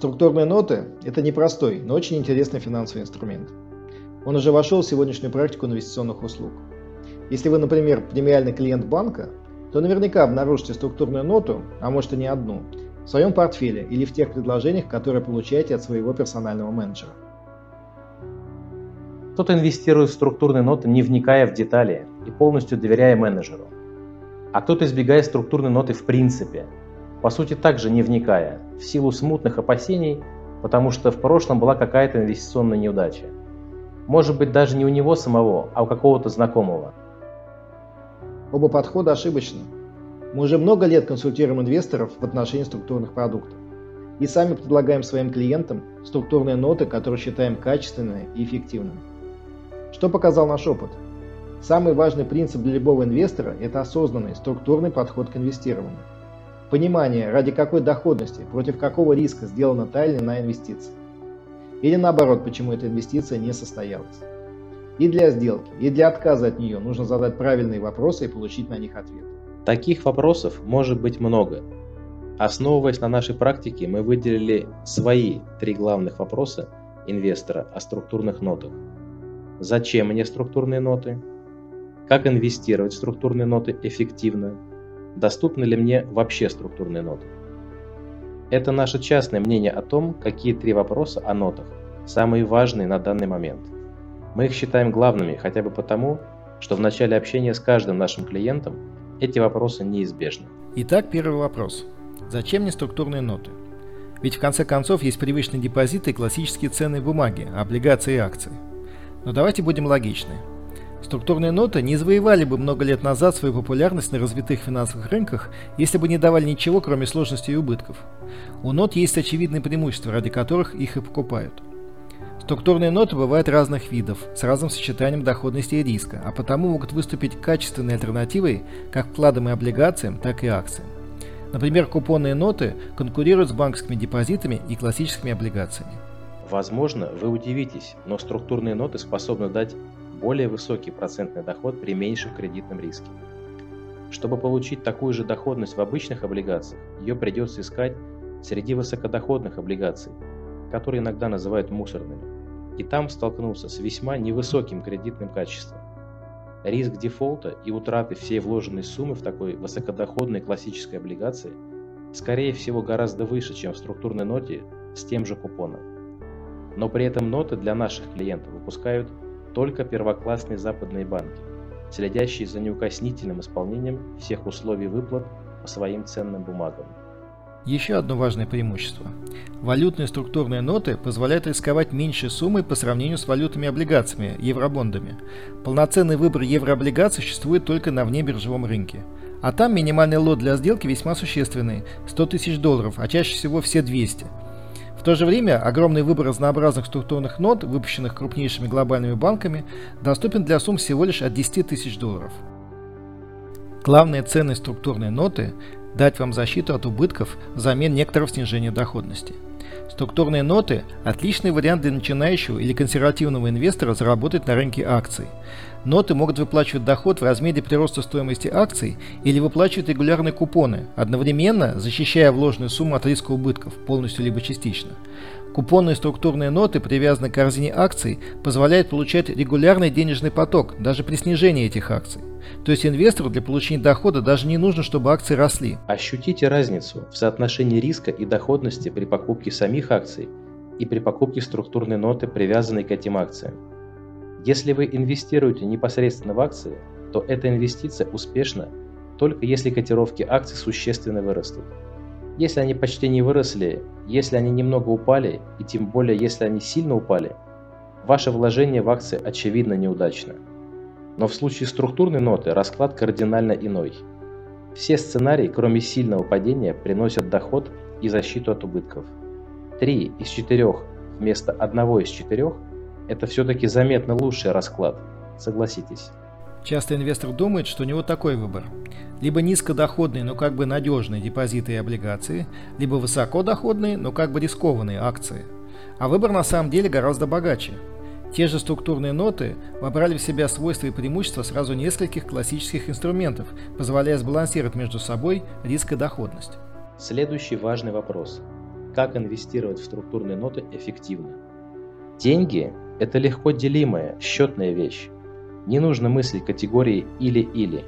Структурные ноты – это непростой, но очень интересный финансовый инструмент. Он уже вошел в сегодняшнюю практику инвестиционных услуг. Если вы, например, премиальный клиент банка, то наверняка обнаружите структурную ноту, а может и не одну, в своем портфеле или в тех предложениях, которые получаете от своего персонального менеджера. Кто-то инвестирует в структурные ноты, не вникая в детали и полностью доверяя менеджеру. А кто-то избегает структурной ноты в принципе, по сути также не вникая, в силу смутных опасений, потому что в прошлом была какая-то инвестиционная неудача. Может быть даже не у него самого, а у какого-то знакомого. Оба подхода ошибочны. Мы уже много лет консультируем инвесторов в отношении структурных продуктов. И сами предлагаем своим клиентам структурные ноты, которые считаем качественными и эффективными. Что показал наш опыт? Самый важный принцип для любого инвестора – это осознанный, структурный подход к инвестированию. Понимание, ради какой доходности, против какого риска сделана та или иная инвестиция. Или наоборот, почему эта инвестиция не состоялась. И для сделки, и для отказа от нее нужно задать правильные вопросы и получить на них ответ. Таких вопросов может быть много. Основываясь на нашей практике, мы выделили свои три главных вопроса инвестора о структурных нотах. Зачем мне структурные ноты? Как инвестировать в структурные ноты эффективно? Доступны ли мне вообще структурные ноты? Это наше частное мнение о том, какие три вопроса о нотах самые важные на данный момент – мы их считаем главными хотя бы потому, что в начале общения с каждым нашим клиентом эти вопросы неизбежны. Итак, первый вопрос. Зачем мне структурные ноты? Ведь в конце концов есть привычные депозиты и классические ценные бумаги, облигации и акции. Но давайте будем логичны. Структурные ноты не завоевали бы много лет назад свою популярность на развитых финансовых рынках, если бы не давали ничего, кроме сложностей и убытков. У нот есть очевидные преимущества, ради которых их и покупают – Структурные ноты бывают разных видов, с разным сочетанием доходности и риска, а потому могут выступить качественной альтернативой как вкладам и облигациям, так и акциям. Например, купонные ноты конкурируют с банковскими депозитами и классическими облигациями. Возможно, вы удивитесь, но структурные ноты способны дать более высокий процентный доход при меньшем кредитном риске. Чтобы получить такую же доходность в обычных облигациях, ее придется искать среди высокодоходных облигаций, которые иногда называют мусорными и там столкнулся с весьма невысоким кредитным качеством. Риск дефолта и утраты всей вложенной суммы в такой высокодоходной классической облигации скорее всего гораздо выше, чем в структурной ноте с тем же купоном. Но при этом ноты для наших клиентов выпускают только первоклассные западные банки, следящие за неукоснительным исполнением всех условий выплат по своим ценным бумагам. Еще одно важное преимущество. Валютные структурные ноты позволяют рисковать меньшей суммой по сравнению с валютными облигациями, евробондами. Полноценный выбор еврооблигаций существует только на внебиржевом рынке. А там минимальный лот для сделки весьма существенный – 100 тысяч долларов, а чаще всего все 200. В то же время огромный выбор разнообразных структурных нот, выпущенных крупнейшими глобальными банками, доступен для сумм всего лишь от 10 тысяч долларов. Главная ценность структурной ноты дать вам защиту от убытков взамен некоторого снижения доходности. Структурные ноты – отличный вариант для начинающего или консервативного инвестора заработать на рынке акций. Ноты могут выплачивать доход в размере прироста стоимости акций или выплачивать регулярные купоны, одновременно защищая вложенную сумму от риска убытков, полностью либо частично. Купонные структурные ноты, привязанные к корзине акций, позволяют получать регулярный денежный поток, даже при снижении этих акций. То есть инвестору для получения дохода даже не нужно, чтобы акции росли. Ощутите разницу в соотношении риска и доходности при покупке самих акций и при покупке структурной ноты, привязанной к этим акциям. Если вы инвестируете непосредственно в акции, то эта инвестиция успешна только если котировки акций существенно вырастут. Если они почти не выросли, если они немного упали, и тем более если они сильно упали, ваше вложение в акции очевидно неудачно. Но в случае структурной ноты расклад кардинально иной. Все сценарии, кроме сильного падения, приносят доход и защиту от убытков. Три из четырех вместо одного из четырех – это все-таки заметно лучший расклад, согласитесь. Часто инвестор думает, что у него такой выбор. Либо низкодоходные, но как бы надежные депозиты и облигации, либо высокодоходные, но как бы рискованные акции. А выбор на самом деле гораздо богаче. Те же структурные ноты вобрали в себя свойства и преимущества сразу нескольких классических инструментов, позволяя сбалансировать между собой риск и доходность. Следующий важный вопрос. как инвестировать в структурные ноты эффективно. Деньги – это легко делимая, счетная вещь. Не нужно мыслить категории «или-или».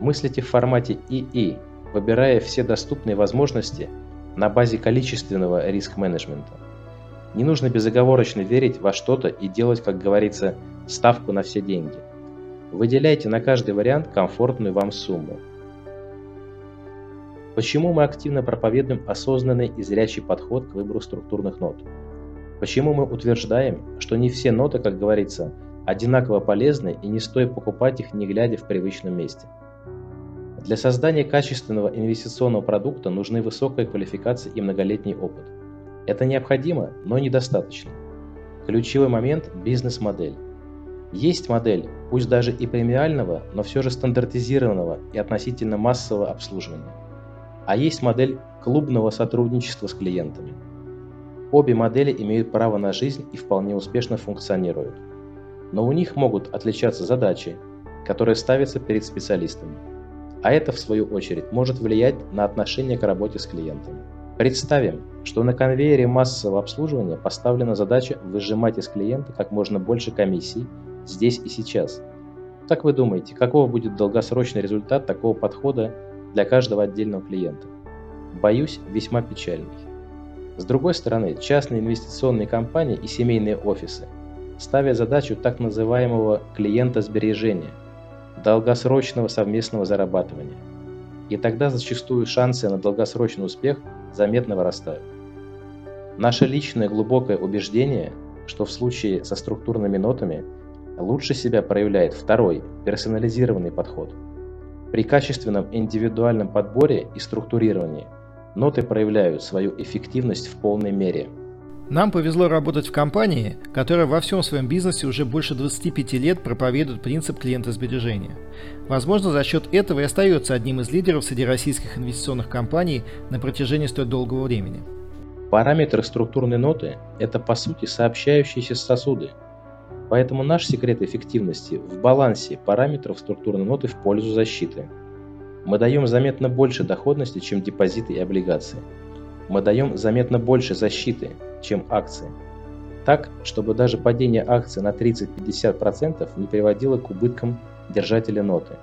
Мыслите в формате «и-и», выбирая все доступные возможности на базе количественного риск-менеджмента. Не нужно безоговорочно верить во что-то и делать, как говорится, ставку на все деньги. Выделяйте на каждый вариант комфортную вам сумму. Почему мы активно проповедуем осознанный и зрячий подход к выбору структурных нот? Почему мы утверждаем, что не все ноты, как говорится, одинаково полезны и не стоит покупать их не глядя в привычном месте? Для создания качественного инвестиционного продукта нужны высокая квалификация и многолетний опыт. Это необходимо, но недостаточно. Ключевой момент – бизнес-модель. Есть модель, пусть даже и премиального, но все же стандартизированного и относительно массового обслуживания. А есть модель клубного сотрудничества с клиентами. Обе модели имеют право на жизнь и вполне успешно функционируют. Но у них могут отличаться задачи, которые ставятся перед специалистами – а это в свою очередь может влиять на отношение к работе с клиентами. Представим, что на конвейере массового обслуживания поставлена задача выжимать из клиента как можно больше комиссий здесь и сейчас. Как вы думаете, какого будет долгосрочный результат такого подхода для каждого отдельного клиента? Боюсь, весьма печальный. С другой стороны, частные инвестиционные компании и семейные офисы ставят задачу так называемого клиента сбережения – долгосрочного совместного зарабатывания. И тогда зачастую шансы на долгосрочный успех заметно вырастают. Наше личное глубокое убеждение, что в случае со структурными нотами лучше себя проявляет второй, персонализированный подход. При качественном индивидуальном подборе и структурировании ноты проявляют свою эффективность в полной мере – нам повезло работать в компании, которая во всем своем бизнесе уже больше 25 лет проповедует принцип клиента-сбережения. Возможно, за счет этого и остается одним из лидеров среди российских инвестиционных компаний на протяжении столь долгого времени. Параметры структурной ноты – это по сути сообщающиеся сосуды. Поэтому наш секрет эффективности в балансе параметров структурной ноты в пользу защиты. Мы даем заметно больше доходности, чем депозиты и облигации. Мы даем заметно больше защиты, чем акции. Так, чтобы даже падение акций на 30-50% не приводило к убыткам держателя ноты.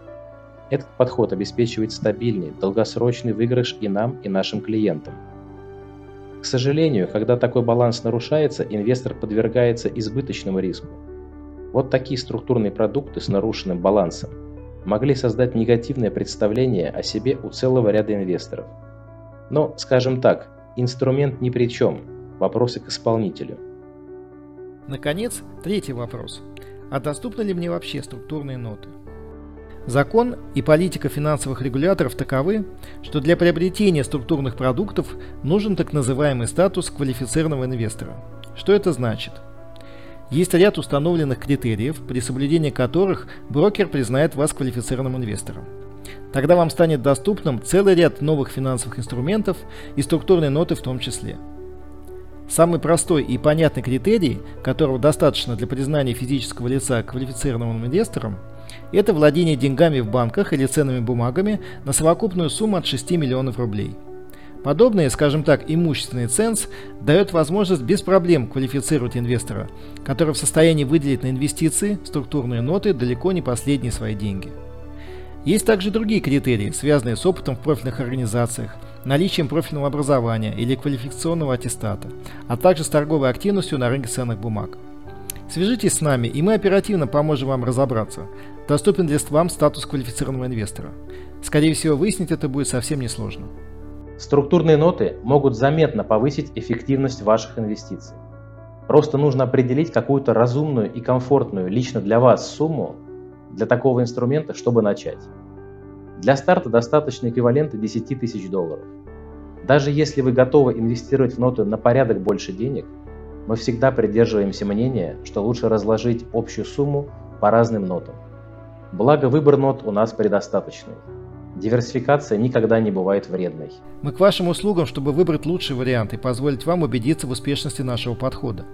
Этот подход обеспечивает стабильный, долгосрочный выигрыш и нам, и нашим клиентам. К сожалению, когда такой баланс нарушается, инвестор подвергается избыточному риску. Вот такие структурные продукты с нарушенным балансом могли создать негативное представление о себе у целого ряда инвесторов. Но, скажем так, инструмент ни при чем, Вопросы к исполнителю. Наконец, третий вопрос. А доступны ли мне вообще структурные ноты? Закон и политика финансовых регуляторов таковы, что для приобретения структурных продуктов нужен так называемый статус квалифицированного инвестора. Что это значит? Есть ряд установленных критериев, при соблюдении которых брокер признает вас квалифицированным инвестором. Тогда вам станет доступным целый ряд новых финансовых инструментов и структурные ноты в том числе – Самый простой и понятный критерий, которого достаточно для признания физического лица квалифицированным инвестором, это владение деньгами в банках или ценными бумагами на совокупную сумму от 6 миллионов рублей. Подобный, скажем так, имущественный ценз дает возможность без проблем квалифицировать инвестора, который в состоянии выделить на инвестиции структурные ноты далеко не последние свои деньги. Есть также другие критерии, связанные с опытом в профильных организациях – наличием профильного образования или квалификационного аттестата, а также с торговой активностью на рынке ценных бумаг. Свяжитесь с нами, и мы оперативно поможем вам разобраться, доступен ли вам статус квалифицированного инвестора. Скорее всего, выяснить это будет совсем несложно. Структурные ноты могут заметно повысить эффективность ваших инвестиций. Просто нужно определить какую-то разумную и комфортную лично для вас сумму для такого инструмента, чтобы начать. Для старта достаточно эквивалента 10 тысяч долларов. Даже если вы готовы инвестировать в ноты на порядок больше денег, мы всегда придерживаемся мнения, что лучше разложить общую сумму по разным нотам. Благо выбор нот у нас предостаточный. Диверсификация никогда не бывает вредной. Мы к вашим услугам, чтобы выбрать лучший вариант и позволить вам убедиться в успешности нашего подхода.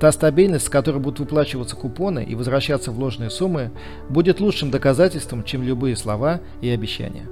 Та стабильность, с которой будут выплачиваться купоны и возвращаться вложенные суммы, будет лучшим доказательством, чем любые слова и обещания.